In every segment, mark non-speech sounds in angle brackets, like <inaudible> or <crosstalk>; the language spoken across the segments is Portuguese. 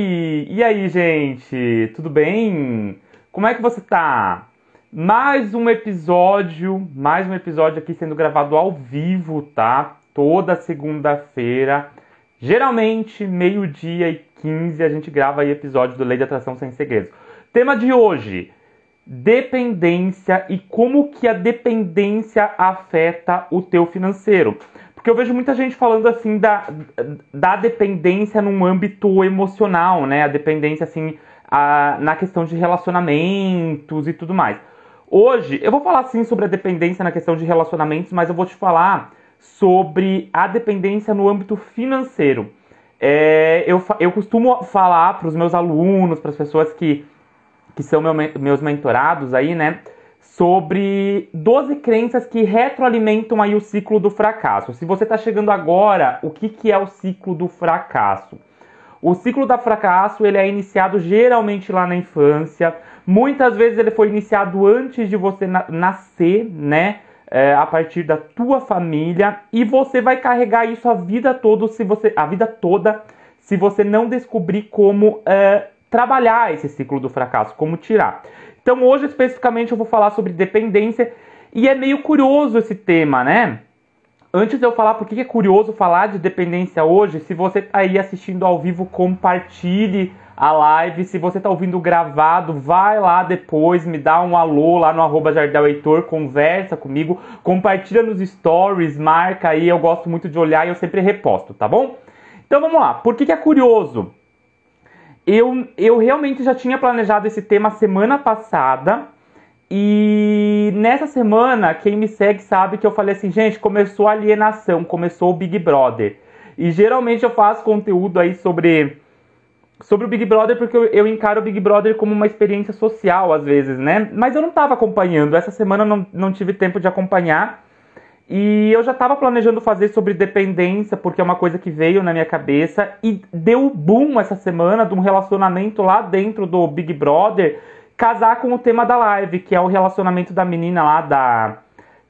E, e aí, gente? Tudo bem? Como é que você tá? Mais um episódio, mais um episódio aqui sendo gravado ao vivo, tá? Toda segunda-feira. Geralmente, meio-dia e 15, a gente grava aí episódio do Lei de Atração Sem Segredos. Tema de hoje: dependência e como que a dependência afeta o teu financeiro. Porque eu vejo muita gente falando assim da, da dependência num âmbito emocional, né? A dependência assim a, na questão de relacionamentos e tudo mais. Hoje eu vou falar sim sobre a dependência na questão de relacionamentos, mas eu vou te falar sobre a dependência no âmbito financeiro. É, eu, eu costumo falar para os meus alunos, para as pessoas que, que são meu, meus mentorados aí, né? Sobre 12 crenças que retroalimentam aí o ciclo do fracasso. Se você está chegando agora, o que, que é o ciclo do fracasso? O ciclo do fracasso ele é iniciado geralmente lá na infância. Muitas vezes ele foi iniciado antes de você na nascer, né? É, a partir da tua família e você vai carregar isso a vida toda se você a vida toda se você não descobrir como é, trabalhar esse ciclo do fracasso, como tirar. Então hoje especificamente eu vou falar sobre dependência e é meio curioso esse tema, né? Antes de eu falar por que é curioso falar de dependência hoje, se você está aí assistindo ao vivo, compartilhe a live. Se você está ouvindo gravado, vai lá depois, me dá um alô lá no arroba Jardel Heitor, conversa comigo, compartilha nos stories, marca aí, eu gosto muito de olhar e eu sempre reposto, tá bom? Então vamos lá, por que, que é curioso? Eu, eu realmente já tinha planejado esse tema semana passada. E nessa semana, quem me segue sabe que eu falei assim, gente, começou a alienação, começou o Big Brother. E geralmente eu faço conteúdo aí sobre, sobre o Big Brother porque eu, eu encaro o Big Brother como uma experiência social às vezes, né? Mas eu não estava acompanhando, essa semana eu não, não tive tempo de acompanhar. E eu já estava planejando fazer sobre dependência, porque é uma coisa que veio na minha cabeça. E deu boom essa semana de um relacionamento lá dentro do Big Brother casar com o tema da live, que é o relacionamento da menina lá da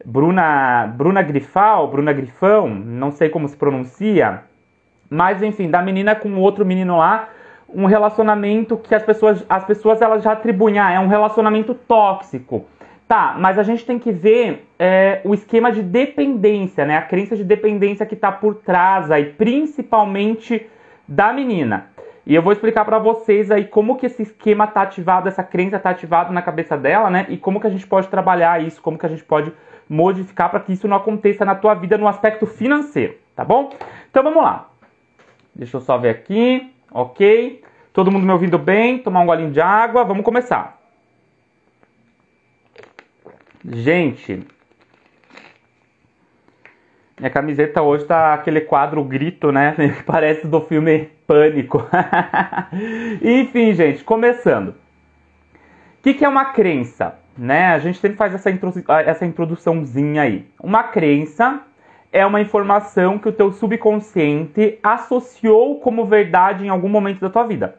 Bruna, Bruna Grifal, Bruna Grifão, não sei como se pronuncia. Mas enfim, da menina com outro menino lá, um relacionamento que as pessoas, as pessoas elas já atribuem, ah, é um relacionamento tóxico. Tá, mas a gente tem que ver é, o esquema de dependência, né? A crença de dependência que está por trás aí, principalmente da menina. E eu vou explicar para vocês aí como que esse esquema tá ativado, essa crença tá ativada na cabeça dela, né? E como que a gente pode trabalhar isso, como que a gente pode modificar para que isso não aconteça na tua vida no aspecto financeiro, tá bom? Então vamos lá. Deixa eu só ver aqui, ok? Todo mundo me ouvindo bem? Tomar um golinho de água, vamos começar. Gente, minha camiseta hoje tá aquele quadro grito, né? <laughs> Parece do filme Pânico. <laughs> Enfim, gente, começando. O que, que, é uma crença? Né? A gente sempre faz essa, introdu essa introduçãozinha aí. Uma crença é uma informação que o teu subconsciente associou como verdade em algum momento da tua vida.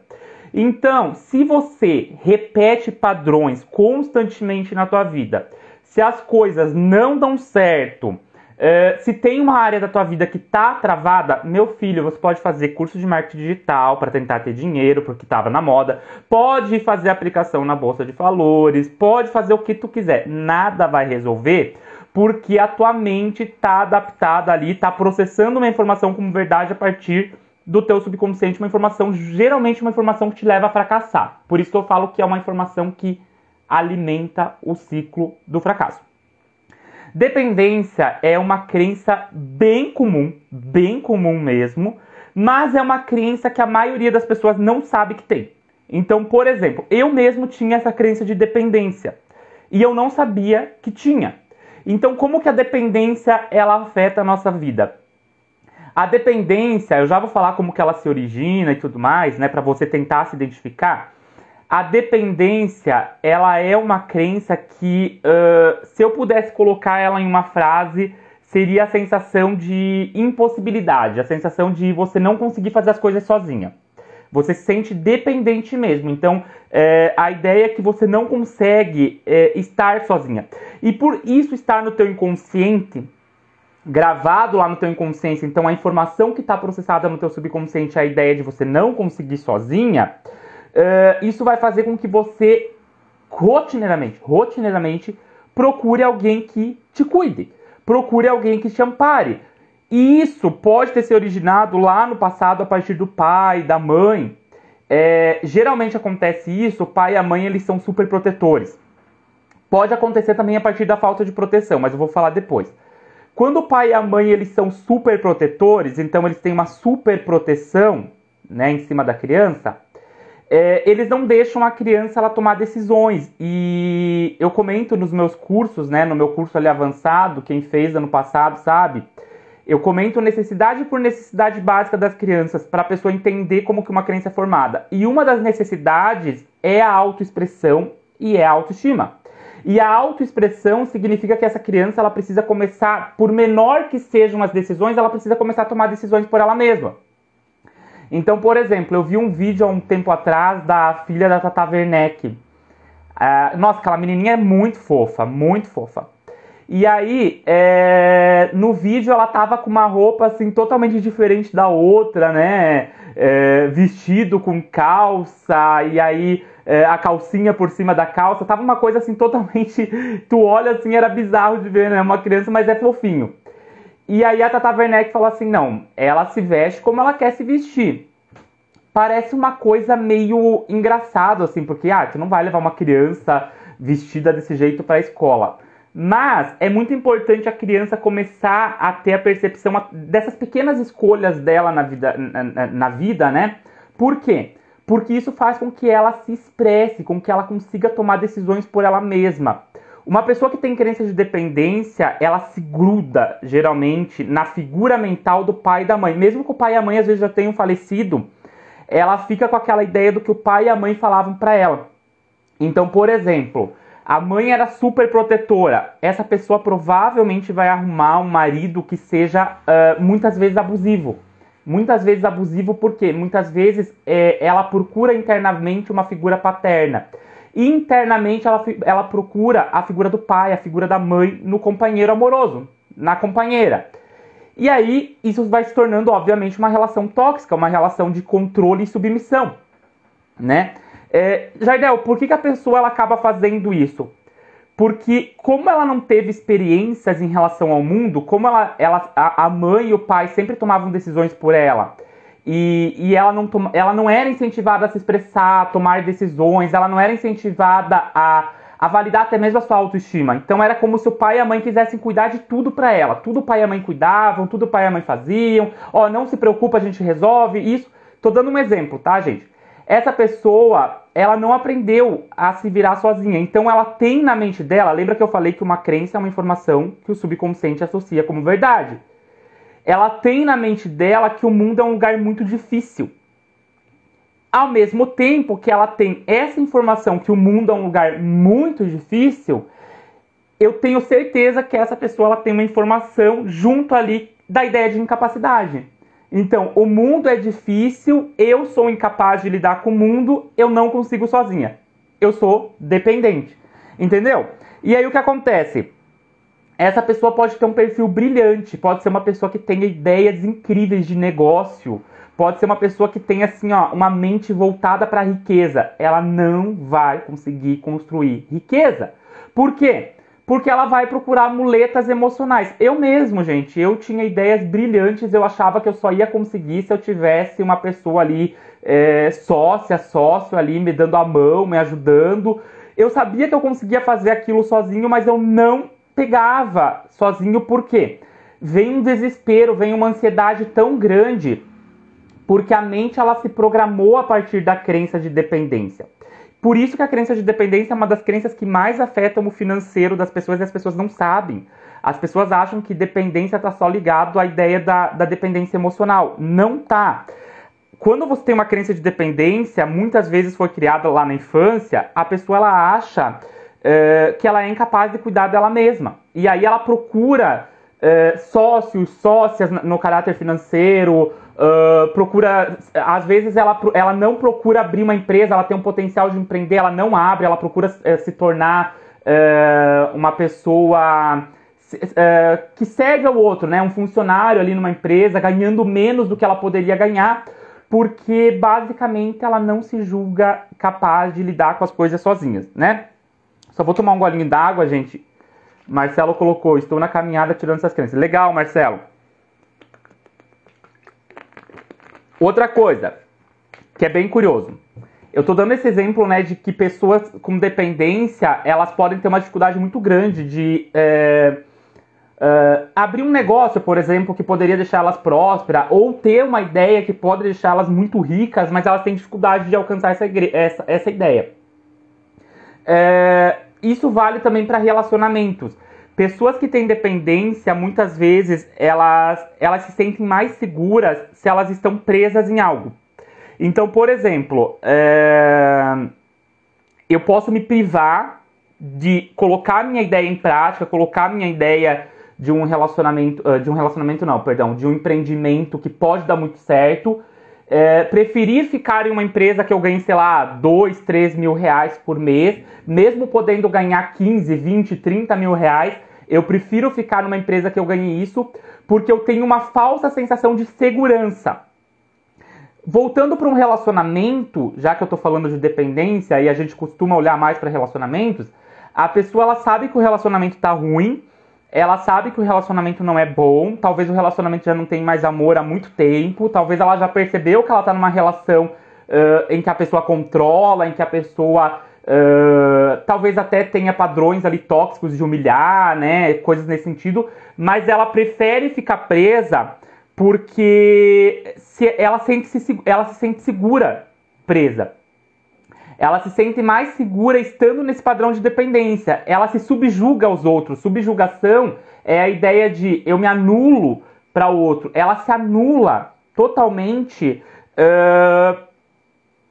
Então, se você repete padrões constantemente na tua vida se as coisas não dão certo, uh, se tem uma área da tua vida que tá travada, meu filho, você pode fazer curso de marketing digital para tentar ter dinheiro, porque estava na moda, pode fazer aplicação na bolsa de valores, pode fazer o que tu quiser, nada vai resolver. Porque a tua mente tá adaptada ali, tá processando uma informação como verdade a partir do teu subconsciente, uma informação, geralmente uma informação que te leva a fracassar. Por isso que eu falo que é uma informação que alimenta o ciclo do fracasso. Dependência é uma crença bem comum, bem comum mesmo, mas é uma crença que a maioria das pessoas não sabe que tem. Então, por exemplo, eu mesmo tinha essa crença de dependência e eu não sabia que tinha. Então, como que a dependência ela afeta a nossa vida? A dependência, eu já vou falar como que ela se origina e tudo mais, né, para você tentar se identificar. A dependência, ela é uma crença que, uh, se eu pudesse colocar ela em uma frase, seria a sensação de impossibilidade, a sensação de você não conseguir fazer as coisas sozinha. Você se sente dependente mesmo. Então, é, a ideia é que você não consegue é, estar sozinha. E por isso estar no teu inconsciente, gravado lá no teu inconsciente, então a informação que está processada no teu subconsciente a ideia de você não conseguir sozinha, uh, isso vai fazer com que você rotineiramente, rotineiramente procure alguém que te cuide, procure alguém que te ampare. E isso pode ter se originado lá no passado a partir do pai, da mãe. É, geralmente acontece isso, o pai e a mãe eles são super protetores. Pode acontecer também a partir da falta de proteção, mas eu vou falar depois. Quando o pai e a mãe eles são super protetores, então eles têm uma super proteção né, em cima da criança, é, eles não deixam a criança ela tomar decisões. E eu comento nos meus cursos, né, no meu curso ali avançado, quem fez ano passado sabe, eu comento necessidade por necessidade básica das crianças para a pessoa entender como que uma criança é formada. E uma das necessidades é a autoexpressão e é a autoestima. E a autoexpressão significa que essa criança ela precisa começar, por menor que sejam as decisões, ela precisa começar a tomar decisões por ela mesma. Então, por exemplo, eu vi um vídeo há um tempo atrás da filha da Tata Werneck. Uh, nossa, aquela menininha é muito fofa, muito fofa. E aí, é, no vídeo ela tava com uma roupa assim totalmente diferente da outra, né? É, vestido com calça, e aí é, a calcinha por cima da calça. Tava uma coisa assim <laughs> totalmente. Tu olha assim, era bizarro de ver, né? Uma criança, mas é fofinho. E aí a Tata Werneck falou assim: não, ela se veste como ela quer se vestir. Parece uma coisa meio engraçado, assim, porque ah, tu não vai levar uma criança vestida desse jeito para a escola. Mas é muito importante a criança começar a ter a percepção dessas pequenas escolhas dela na vida, na, na vida, né? Por quê? Porque isso faz com que ela se expresse, com que ela consiga tomar decisões por ela mesma. Uma pessoa que tem crença de dependência, ela se gruda, geralmente, na figura mental do pai e da mãe. Mesmo que o pai e a mãe às vezes já tenham falecido, ela fica com aquela ideia do que o pai e a mãe falavam para ela. Então, por exemplo, a mãe era super protetora. Essa pessoa provavelmente vai arrumar um marido que seja uh, muitas vezes abusivo. Muitas vezes abusivo porque muitas vezes é, ela procura internamente uma figura paterna internamente ela, ela procura a figura do pai, a figura da mãe no companheiro amoroso, na companheira. E aí isso vai se tornando, obviamente, uma relação tóxica, uma relação de controle e submissão, né? É, Jardel, por que, que a pessoa ela acaba fazendo isso? Porque como ela não teve experiências em relação ao mundo, como ela, ela a, a mãe e o pai sempre tomavam decisões por ela, e, e ela, não toma, ela não era incentivada a se expressar, a tomar decisões, ela não era incentivada a, a validar até mesmo a sua autoestima. Então era como se o pai e a mãe quisessem cuidar de tudo para ela. Tudo o pai e a mãe cuidavam, tudo o pai e a mãe faziam. Ó, oh, não se preocupa, a gente resolve isso. Tô dando um exemplo, tá, gente? Essa pessoa, ela não aprendeu a se virar sozinha. Então ela tem na mente dela, lembra que eu falei que uma crença é uma informação que o subconsciente associa como verdade ela tem na mente dela que o mundo é um lugar muito difícil. Ao mesmo tempo que ela tem essa informação que o mundo é um lugar muito difícil, eu tenho certeza que essa pessoa ela tem uma informação junto ali da ideia de incapacidade. Então, o mundo é difícil, eu sou incapaz de lidar com o mundo, eu não consigo sozinha. Eu sou dependente. Entendeu? E aí o que acontece? Essa pessoa pode ter um perfil brilhante, pode ser uma pessoa que tenha ideias incríveis de negócio, pode ser uma pessoa que tenha assim, ó, uma mente voltada para a riqueza. Ela não vai conseguir construir riqueza. Por quê? Porque ela vai procurar muletas emocionais. Eu mesmo, gente, eu tinha ideias brilhantes, eu achava que eu só ia conseguir se eu tivesse uma pessoa ali, é, sócia, sócio ali, me dando a mão, me ajudando. Eu sabia que eu conseguia fazer aquilo sozinho, mas eu não pegava sozinho, por quê? Vem um desespero, vem uma ansiedade tão grande, porque a mente ela se programou a partir da crença de dependência. Por isso que a crença de dependência é uma das crenças que mais afetam o financeiro das pessoas e as pessoas não sabem. As pessoas acham que dependência está só ligado à ideia da, da dependência emocional. Não tá. Quando você tem uma crença de dependência, muitas vezes foi criada lá na infância, a pessoa ela acha é, que ela é incapaz de cuidar dela mesma. E aí ela procura é, sócios, sócias no caráter financeiro, uh, procura. Às vezes ela, ela não procura abrir uma empresa, ela tem um potencial de empreender, ela não abre, ela procura é, se tornar uma pessoa que serve ao outro, né? Um funcionário ali numa empresa ganhando menos do que ela poderia ganhar, porque basicamente ela não se julga capaz de lidar com as coisas sozinhas, né? Só vou tomar um golinho d'água, gente. Marcelo colocou, estou na caminhada tirando essas crianças. Legal, Marcelo. Outra coisa, que é bem curioso. Eu estou dando esse exemplo, né, de que pessoas com dependência, elas podem ter uma dificuldade muito grande de é, Uh, abrir um negócio, por exemplo, que poderia deixar elas prósperas, ou ter uma ideia que pode deixar elas muito ricas, mas elas têm dificuldade de alcançar essa, essa, essa ideia. Uh, isso vale também para relacionamentos. Pessoas que têm dependência, muitas vezes, elas, elas se sentem mais seguras se elas estão presas em algo. Então, por exemplo, uh, eu posso me privar de colocar minha ideia em prática, colocar minha ideia de um relacionamento, uh, de um relacionamento não, perdão, de um empreendimento que pode dar muito certo, é, preferir ficar em uma empresa que eu ganhe, sei lá, 2, 3 mil reais por mês, mesmo podendo ganhar 15, 20, 30 mil reais, eu prefiro ficar numa empresa que eu ganhe isso, porque eu tenho uma falsa sensação de segurança. Voltando para um relacionamento, já que eu estou falando de dependência e a gente costuma olhar mais para relacionamentos, a pessoa ela sabe que o relacionamento está ruim, ela sabe que o relacionamento não é bom, talvez o relacionamento já não tem mais amor há muito tempo, talvez ela já percebeu que ela tá numa relação uh, em que a pessoa controla, em que a pessoa uh, talvez até tenha padrões ali tóxicos de humilhar, né, coisas nesse sentido, mas ela prefere ficar presa porque se ela, sente -se, ela se sente segura presa ela se sente mais segura estando nesse padrão de dependência. Ela se subjuga aos outros. Subjugação é a ideia de eu me anulo para o outro. Ela se anula totalmente uh,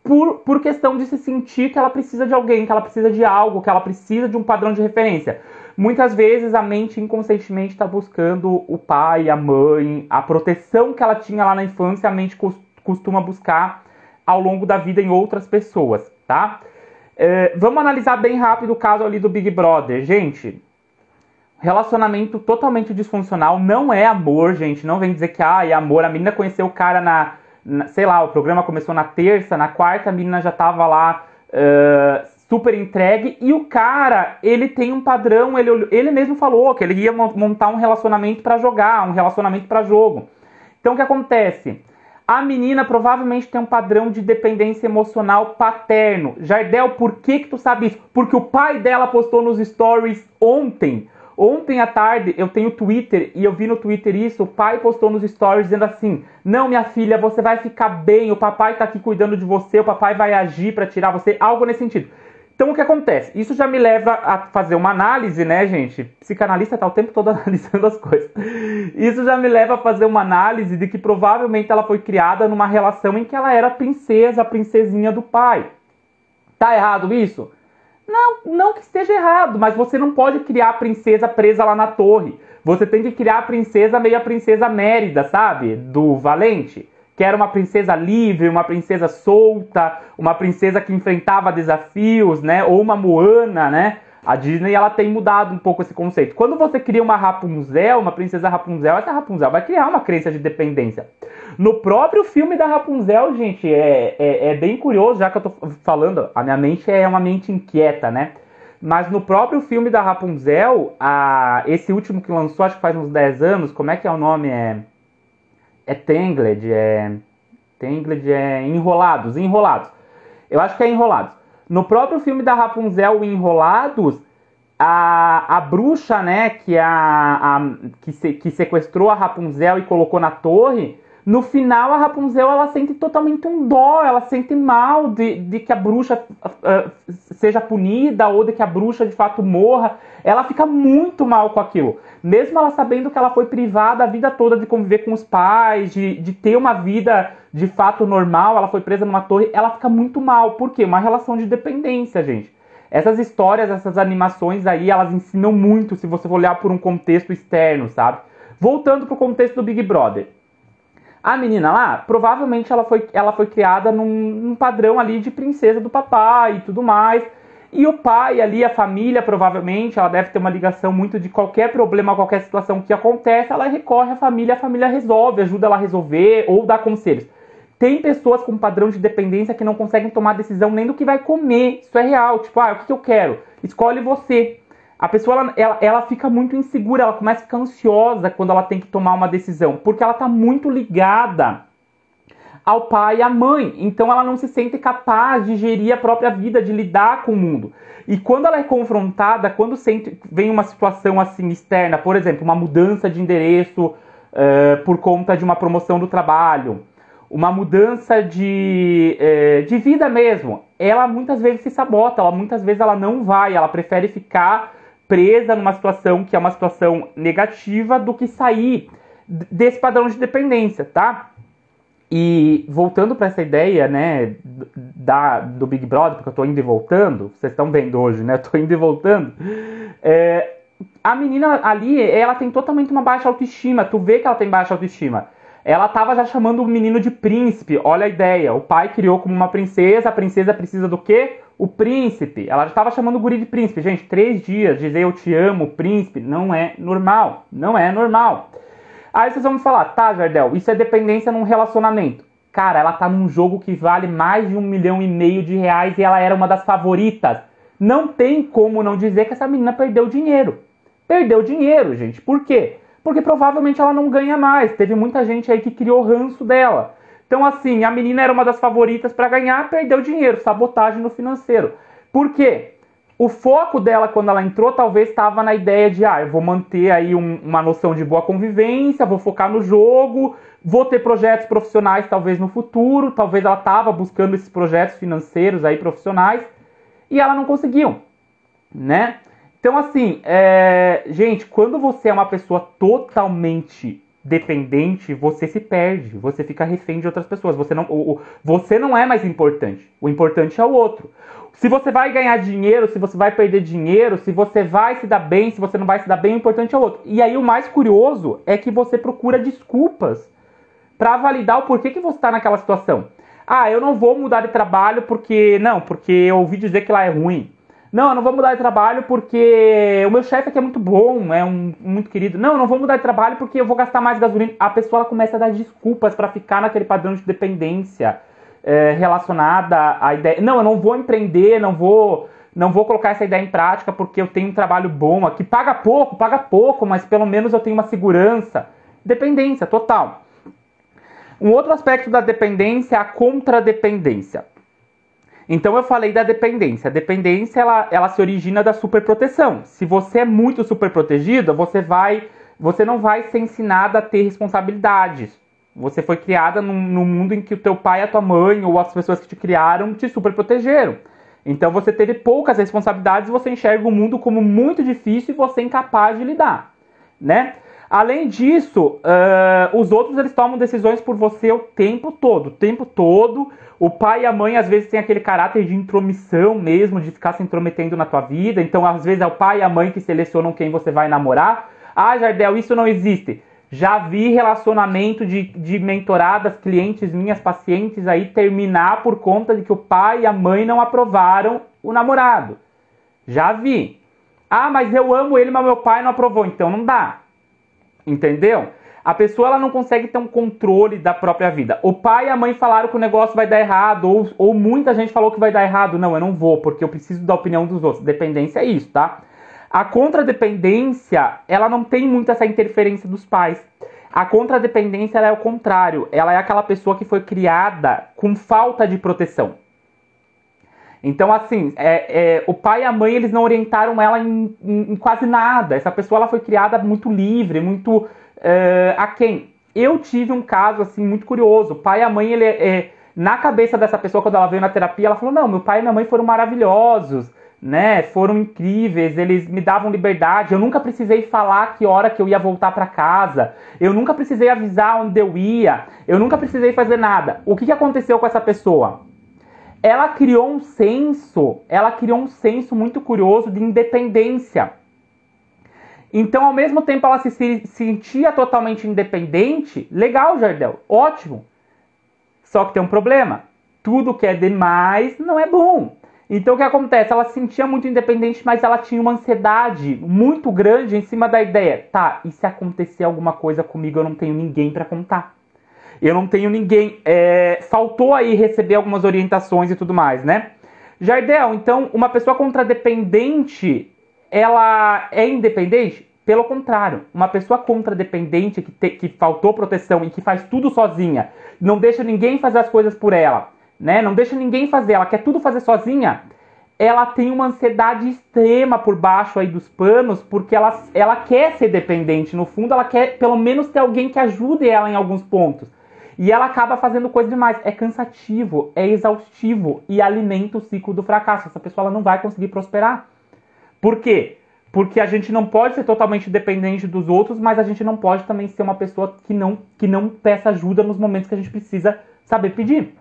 por, por questão de se sentir que ela precisa de alguém, que ela precisa de algo, que ela precisa de um padrão de referência. Muitas vezes a mente inconscientemente está buscando o pai, a mãe, a proteção que ela tinha lá na infância, a mente costuma buscar ao longo da vida em outras pessoas tá? É, vamos analisar bem rápido o caso ali do Big Brother. Gente, relacionamento totalmente disfuncional não é amor, gente. Não vem dizer que ah, é amor. A menina conheceu o cara na, na sei lá, o programa começou na terça, na quarta a menina já tava lá uh, super entregue e o cara, ele tem um padrão, ele, ele mesmo falou que ele ia montar um relacionamento para jogar, um relacionamento para jogo. Então o que acontece? A menina provavelmente tem um padrão de dependência emocional paterno. Jardel, por que que tu sabe isso? Porque o pai dela postou nos stories ontem. Ontem à tarde eu tenho Twitter e eu vi no Twitter isso. O pai postou nos stories dizendo assim: Não, minha filha, você vai ficar bem. O papai tá aqui cuidando de você. O papai vai agir para tirar você. Algo nesse sentido. Então o que acontece? Isso já me leva a fazer uma análise, né, gente? Psicanalista tá o tempo todo <laughs> analisando as coisas. Isso já me leva a fazer uma análise de que provavelmente ela foi criada numa relação em que ela era princesa, princesinha do pai. Tá errado isso? Não, não que esteja errado, mas você não pode criar a princesa presa lá na torre. Você tem que criar a princesa meio a princesa Mérida, sabe? Do Valente que era uma princesa livre, uma princesa solta, uma princesa que enfrentava desafios, né? Ou uma Moana, né? A Disney ela tem mudado um pouco esse conceito. Quando você cria uma Rapunzel, uma princesa Rapunzel, essa Rapunzel vai criar uma crença de dependência. No próprio filme da Rapunzel, gente, é, é, é bem curioso, já que eu tô falando, a minha mente é uma mente inquieta, né? Mas no próprio filme da Rapunzel, a, esse último que lançou, acho que faz uns 10 anos, como é que é o nome? É é Tangled, é. Tangled é Enrolados, Enrolados. Eu acho que é Enrolados. No próprio filme da Rapunzel, Enrolados, a, a bruxa, né, que, a, a que, se, que sequestrou a Rapunzel e colocou na torre, no final a Rapunzel ela sente totalmente um dó, ela sente mal de, de que a bruxa uh, seja punida ou de que a bruxa de fato morra. Ela fica muito mal com aquilo mesmo ela sabendo que ela foi privada a vida toda de conviver com os pais, de, de ter uma vida de fato normal, ela foi presa numa torre, ela fica muito mal. Por quê? Uma relação de dependência, gente. Essas histórias, essas animações aí, elas ensinam muito se você olhar por um contexto externo, sabe? Voltando pro contexto do Big Brother. A menina lá, provavelmente ela foi, ela foi criada num, num padrão ali de princesa do papai e tudo mais. E o pai ali, a família, provavelmente, ela deve ter uma ligação muito de qualquer problema, qualquer situação que acontece, ela recorre à família, a família resolve, ajuda ela a resolver ou dá conselhos. Tem pessoas com padrão de dependência que não conseguem tomar decisão nem do que vai comer. Isso é real. Tipo, ah, o que eu quero? Escolhe você. A pessoa ela, ela, ela, fica muito insegura, ela começa a ficar ansiosa quando ela tem que tomar uma decisão, porque ela está muito ligada ao pai e à mãe. Então ela não se sente capaz de gerir a própria vida, de lidar com o mundo. E quando ela é confrontada, quando sente, vem uma situação assim externa, por exemplo, uma mudança de endereço uh, por conta de uma promoção do trabalho, uma mudança de, uh, de vida mesmo, ela muitas vezes se sabota, ela muitas vezes ela não vai, ela prefere ficar presa numa situação que é uma situação negativa do que sair desse padrão de dependência, tá? E voltando para essa ideia, né, da, do Big Brother, porque eu tô indo e voltando, vocês estão vendo hoje, né, eu tô indo e voltando, é, a menina ali, ela tem totalmente uma baixa autoestima, tu vê que ela tem baixa autoestima. Ela tava já chamando o menino de príncipe, olha a ideia, o pai criou como uma princesa, a princesa precisa do quê? O príncipe. Ela já estava chamando o guri de príncipe. Gente, três dias dizer eu te amo, príncipe, não é normal. Não é normal. Aí vocês vão me falar, tá, Jardel, isso é dependência num relacionamento. Cara, ela tá num jogo que vale mais de um milhão e meio de reais e ela era uma das favoritas. Não tem como não dizer que essa menina perdeu dinheiro. Perdeu dinheiro, gente. Por quê? Porque provavelmente ela não ganha mais. Teve muita gente aí que criou ranço dela. Então, assim, a menina era uma das favoritas para ganhar, perdeu dinheiro, sabotagem no financeiro. Por quê? O foco dela quando ela entrou talvez estava na ideia de, ah, eu vou manter aí um, uma noção de boa convivência, vou focar no jogo, vou ter projetos profissionais talvez no futuro, talvez ela estava buscando esses projetos financeiros aí profissionais e ela não conseguiu, né? Então assim, é... gente, quando você é uma pessoa totalmente dependente, você se perde, você fica refém de outras pessoas. Você não, o, o, você não é mais importante. O importante é o outro. Se você vai ganhar dinheiro, se você vai perder dinheiro, se você vai se dar bem, se você não vai se dar bem, o importante é o outro. E aí o mais curioso é que você procura desculpas para validar o porquê que você está naquela situação. Ah, eu não vou mudar de trabalho porque não, porque eu ouvi dizer que lá é ruim. Não, eu não vou mudar de trabalho porque o meu chefe aqui é muito bom, é um muito querido. Não, eu não vou mudar de trabalho porque eu vou gastar mais gasolina. A pessoa começa a dar desculpas para ficar naquele padrão de dependência é, relacionada à ideia. Não, eu não vou empreender, não vou, não vou colocar essa ideia em prática porque eu tenho um trabalho bom aqui. Paga pouco, paga pouco, mas pelo menos eu tenho uma segurança. Dependência total. Um outro aspecto da dependência é a contradependência. Então eu falei da dependência. A dependência ela, ela se origina da superproteção. Se você é muito superprotegido, você vai, você não vai ser ensinada a ter responsabilidades. Você foi criada num, num mundo em que o teu pai, a tua mãe ou as pessoas que te criaram te superprotegeram. Então você teve poucas responsabilidades, você enxerga o mundo como muito difícil e você é incapaz de lidar, né? Além disso, uh, os outros eles tomam decisões por você o tempo todo, o tempo todo. O pai e a mãe às vezes têm aquele caráter de intromissão mesmo, de ficar se intrometendo na tua vida. Então, às vezes é o pai e a mãe que selecionam quem você vai namorar. Ah, Jardel, isso não existe. Já vi relacionamento de, de mentoradas, clientes minhas, pacientes aí terminar por conta de que o pai e a mãe não aprovaram o namorado. Já vi. Ah, mas eu amo ele, mas meu pai não aprovou. Então não dá. Entendeu? A pessoa ela não consegue ter um controle da própria vida. O pai e a mãe falaram que o negócio vai dar errado, ou, ou muita gente falou que vai dar errado. Não, eu não vou, porque eu preciso da opinião dos outros. Dependência é isso, tá? A contradependência, ela não tem muito essa interferência dos pais. A contradependência é o contrário. Ela é aquela pessoa que foi criada com falta de proteção. Então, assim, é, é, o pai e a mãe eles não orientaram ela em, em, em, quase nada. Essa pessoa ela foi criada muito livre, muito é, a quem? Eu tive um caso assim muito curioso. O pai e a mãe ele é, é, na cabeça dessa pessoa quando ela veio na terapia, ela falou: não, meu pai e minha mãe foram maravilhosos, né? Foram incríveis. Eles me davam liberdade. Eu nunca precisei falar que hora que eu ia voltar para casa. Eu nunca precisei avisar onde eu ia. Eu nunca precisei fazer nada. O que, que aconteceu com essa pessoa? Ela criou um senso, ela criou um senso muito curioso de independência. Então, ao mesmo tempo, ela se sentia totalmente independente. Legal, Jardel, ótimo. Só que tem um problema. Tudo que é demais não é bom. Então o que acontece? Ela se sentia muito independente, mas ela tinha uma ansiedade muito grande em cima da ideia. Tá, e se acontecer alguma coisa comigo, eu não tenho ninguém para contar. Eu não tenho ninguém. É, faltou aí receber algumas orientações e tudo mais, né? Jardel, então, uma pessoa contradependente, ela é independente? Pelo contrário, uma pessoa contradependente que, te, que faltou proteção e que faz tudo sozinha, não deixa ninguém fazer as coisas por ela, né? Não deixa ninguém fazer, ela quer tudo fazer sozinha. Ela tem uma ansiedade extrema por baixo aí dos panos, porque ela, ela quer ser dependente. No fundo, ela quer pelo menos ter alguém que ajude ela em alguns pontos. E ela acaba fazendo coisa demais. É cansativo, é exaustivo e alimenta o ciclo do fracasso. Essa pessoa ela não vai conseguir prosperar. Por quê? Porque a gente não pode ser totalmente dependente dos outros, mas a gente não pode também ser uma pessoa que não, que não peça ajuda nos momentos que a gente precisa saber pedir,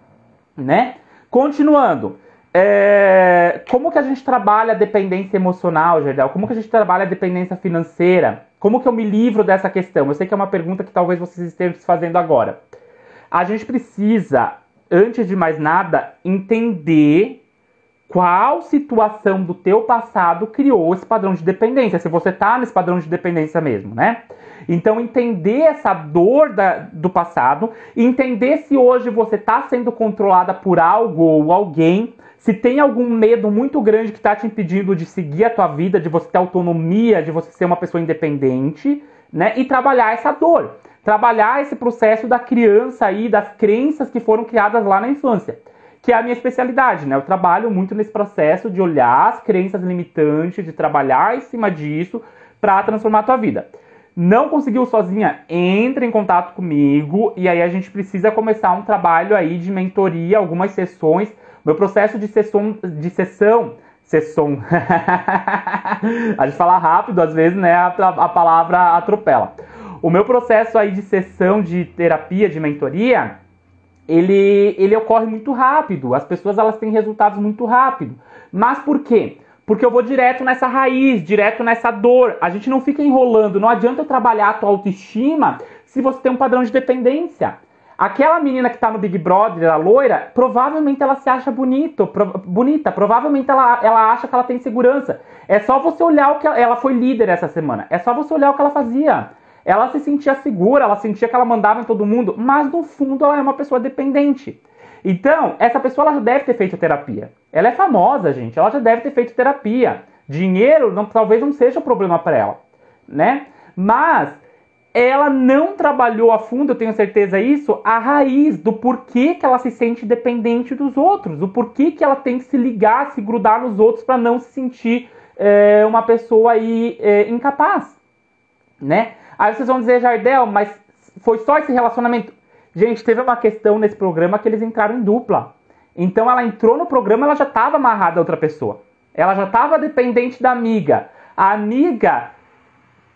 né? Continuando, é... como que a gente trabalha a dependência emocional, Gerdel? Como que a gente trabalha a dependência financeira? Como que eu me livro dessa questão? Eu sei que é uma pergunta que talvez vocês estejam se fazendo agora. A gente precisa, antes de mais nada, entender qual situação do teu passado criou esse padrão de dependência, se você tá nesse padrão de dependência mesmo, né? Então entender essa dor da, do passado, entender se hoje você está sendo controlada por algo ou alguém, se tem algum medo muito grande que está te impedindo de seguir a tua vida, de você ter autonomia, de você ser uma pessoa independente, né? E trabalhar essa dor, trabalhar esse processo da criança aí, das crenças que foram criadas lá na infância que é a minha especialidade, né? Eu trabalho muito nesse processo de olhar as crenças limitantes, de trabalhar em cima disso para transformar a tua vida. Não conseguiu sozinha? Entre em contato comigo e aí a gente precisa começar um trabalho aí de mentoria, algumas sessões. Meu processo de sessão, de sessão, sessão. <laughs> a gente fala rápido às vezes, né? A, a palavra atropela. O meu processo aí de sessão de terapia, de mentoria, ele, ele ocorre muito rápido. As pessoas elas têm resultados muito rápido. Mas por quê? Porque eu vou direto nessa raiz, direto nessa dor. A gente não fica enrolando. Não adianta eu trabalhar a tua autoestima se você tem um padrão de dependência. Aquela menina que tá no Big Brother, a loira, provavelmente ela se acha bonito, pro, bonita, provavelmente ela, ela acha que ela tem segurança. É só você olhar o que ela, ela foi líder essa semana. É só você olhar o que ela fazia. Ela se sentia segura, ela sentia que ela mandava em todo mundo, mas no fundo ela é uma pessoa dependente. Então, essa pessoa ela já deve ter feito terapia. Ela é famosa, gente, ela já deve ter feito terapia. Dinheiro não, talvez não seja o problema para ela, né? Mas ela não trabalhou a fundo, eu tenho certeza isso, a raiz do porquê que ela se sente dependente dos outros, do porquê que ela tem que se ligar, se grudar nos outros para não se sentir é, uma pessoa aí é, incapaz, né? Aí vocês vão dizer, Jardel, mas foi só esse relacionamento? Gente, teve uma questão nesse programa que eles entraram em dupla. Então ela entrou no programa, ela já estava amarrada a outra pessoa. Ela já estava dependente da amiga. A amiga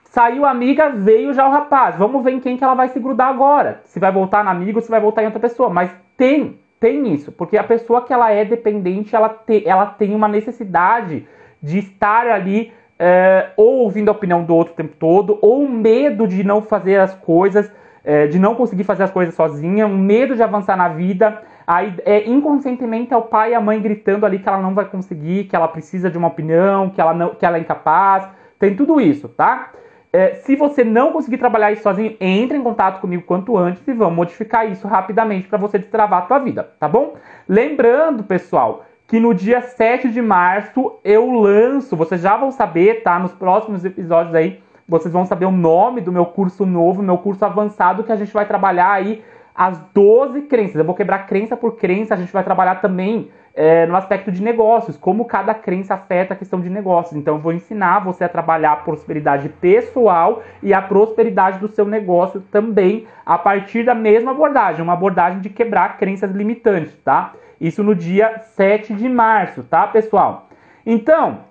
saiu a amiga, veio já o rapaz. Vamos ver em quem que ela vai se grudar agora. Se vai voltar na amiga ou se vai voltar em outra pessoa. Mas tem, tem isso, porque a pessoa que ela é dependente, ela, te, ela tem uma necessidade de estar ali é, ou ouvindo a opinião do outro o tempo todo, ou medo de não fazer as coisas, é, de não conseguir fazer as coisas sozinha, um medo de avançar na vida. Aí, é, inconscientemente é o pai e a mãe gritando ali que ela não vai conseguir, que ela precisa de uma opinião, que ela, não, que ela é incapaz. Tem tudo isso, tá? É, se você não conseguir trabalhar isso sozinho, entre em contato comigo quanto antes e vamos modificar isso rapidamente para você destravar a tua vida, tá bom? Lembrando, pessoal, que no dia 7 de março eu lanço, vocês já vão saber, tá? Nos próximos episódios aí, vocês vão saber o nome do meu curso novo, meu curso avançado, que a gente vai trabalhar aí as 12 crenças. Eu vou quebrar crença por crença, a gente vai trabalhar também é, no aspecto de negócios, como cada crença afeta a questão de negócios. Então, eu vou ensinar você a trabalhar a prosperidade pessoal e a prosperidade do seu negócio também, a partir da mesma abordagem, uma abordagem de quebrar crenças limitantes, tá? Isso no dia 7 de março, tá, pessoal? Então,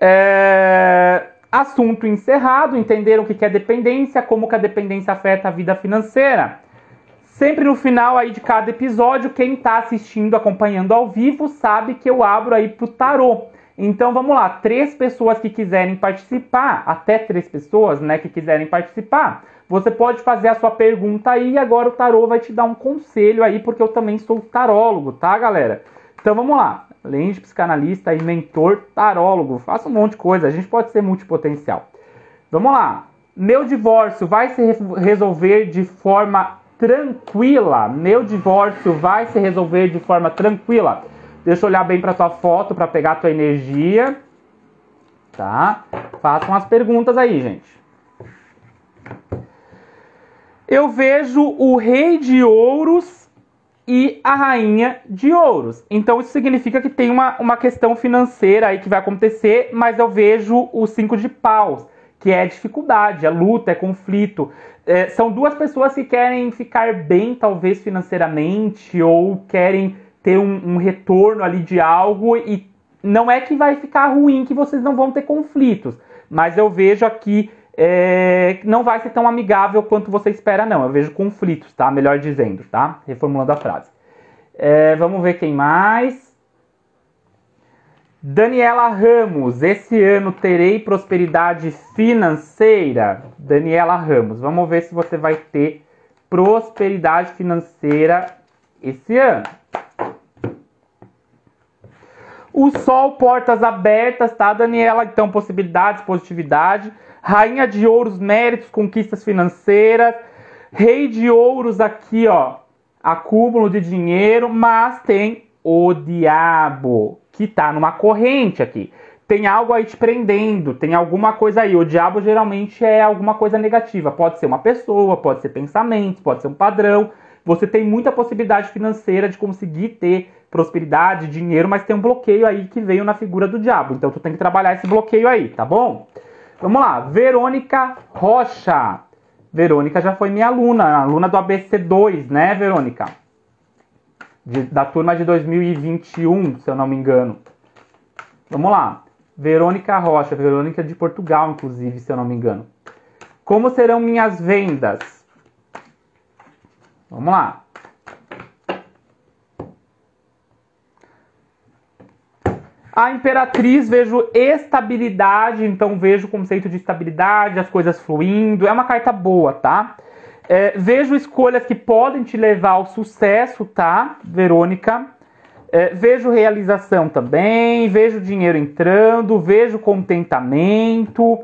é... assunto encerrado, entenderam o que é dependência, como que a dependência afeta a vida financeira. Sempre no final aí de cada episódio, quem está assistindo, acompanhando ao vivo, sabe que eu abro aí pro tarô. Então vamos lá, três pessoas que quiserem participar, até três pessoas, né, que quiserem participar. Você pode fazer a sua pergunta aí e agora o tarô vai te dar um conselho aí, porque eu também sou tarólogo, tá, galera? Então vamos lá. Além de psicanalista e mentor tarólogo. Faço um monte de coisa, a gente pode ser multipotencial. Vamos lá. Meu divórcio vai se resolver de forma tranquila. Meu divórcio vai se resolver de forma tranquila. Deixa eu olhar bem para tua foto para pegar tua energia. Tá? Façam as perguntas aí, gente. Eu vejo o rei de ouros e a rainha de ouros. Então isso significa que tem uma, uma questão financeira aí que vai acontecer, mas eu vejo o cinco de paus, que é dificuldade, é luta, é conflito. É, são duas pessoas que querem ficar bem, talvez financeiramente, ou querem ter um, um retorno ali de algo e não é que vai ficar ruim, que vocês não vão ter conflitos, mas eu vejo aqui é, não vai ser tão amigável quanto você espera, não. Eu vejo conflitos, tá? Melhor dizendo, tá? Reformulando a frase. É, vamos ver quem mais. Daniela Ramos, esse ano terei prosperidade financeira? Daniela Ramos, vamos ver se você vai ter prosperidade financeira esse ano. O sol, portas abertas, tá, Daniela? Então, possibilidades, positividade. Rainha de ouros, méritos, conquistas financeiras. Rei de ouros aqui, ó, acúmulo de dinheiro, mas tem o diabo, que tá numa corrente aqui. Tem algo aí te prendendo, tem alguma coisa aí. O diabo geralmente é alguma coisa negativa. Pode ser uma pessoa, pode ser pensamentos, pode ser um padrão. Você tem muita possibilidade financeira de conseguir ter prosperidade, dinheiro, mas tem um bloqueio aí que veio na figura do diabo. Então tu tem que trabalhar esse bloqueio aí, tá bom? Vamos lá, Verônica Rocha. Verônica já foi minha aluna, aluna do ABC2, né, Verônica? De, da turma de 2021, se eu não me engano. Vamos lá. Verônica Rocha, Verônica de Portugal, inclusive, se eu não me engano. Como serão minhas vendas? Vamos lá. A Imperatriz vejo estabilidade, então vejo o conceito de estabilidade, as coisas fluindo. É uma carta boa, tá? É, vejo escolhas que podem te levar ao sucesso, tá, Verônica? É, vejo realização também, vejo dinheiro entrando, vejo contentamento,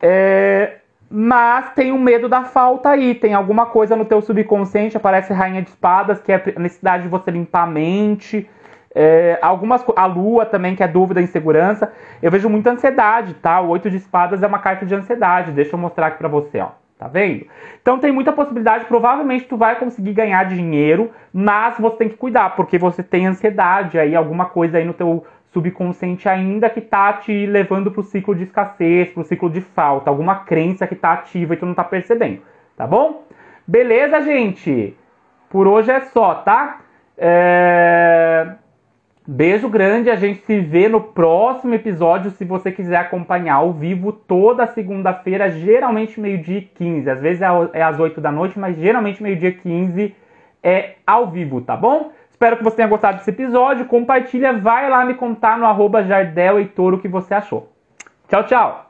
é, mas tem um medo da falta aí. Tem alguma coisa no teu subconsciente, aparece Rainha de Espadas, que é a necessidade de você limpar a mente é, algumas a lua também, que é dúvida, insegurança. Eu vejo muita ansiedade, tá? O oito de espadas é uma carta de ansiedade. Deixa eu mostrar aqui pra você, ó. Tá vendo? Então tem muita possibilidade, provavelmente tu vai conseguir ganhar dinheiro, mas você tem que cuidar, porque você tem ansiedade aí, alguma coisa aí no teu subconsciente ainda que tá te levando pro ciclo de escassez, pro ciclo de falta, alguma crença que tá ativa e tu não tá percebendo, tá bom? Beleza, gente? Por hoje é só, tá? É... Beijo grande, a gente se vê no próximo episódio. Se você quiser acompanhar ao vivo toda segunda-feira, geralmente meio-dia e 15. Às vezes é às 8 da noite, mas geralmente meio-dia e 15 é ao vivo, tá bom? Espero que você tenha gostado desse episódio. Compartilha, vai lá me contar no arroba Jardel Heitor o que você achou. Tchau, tchau!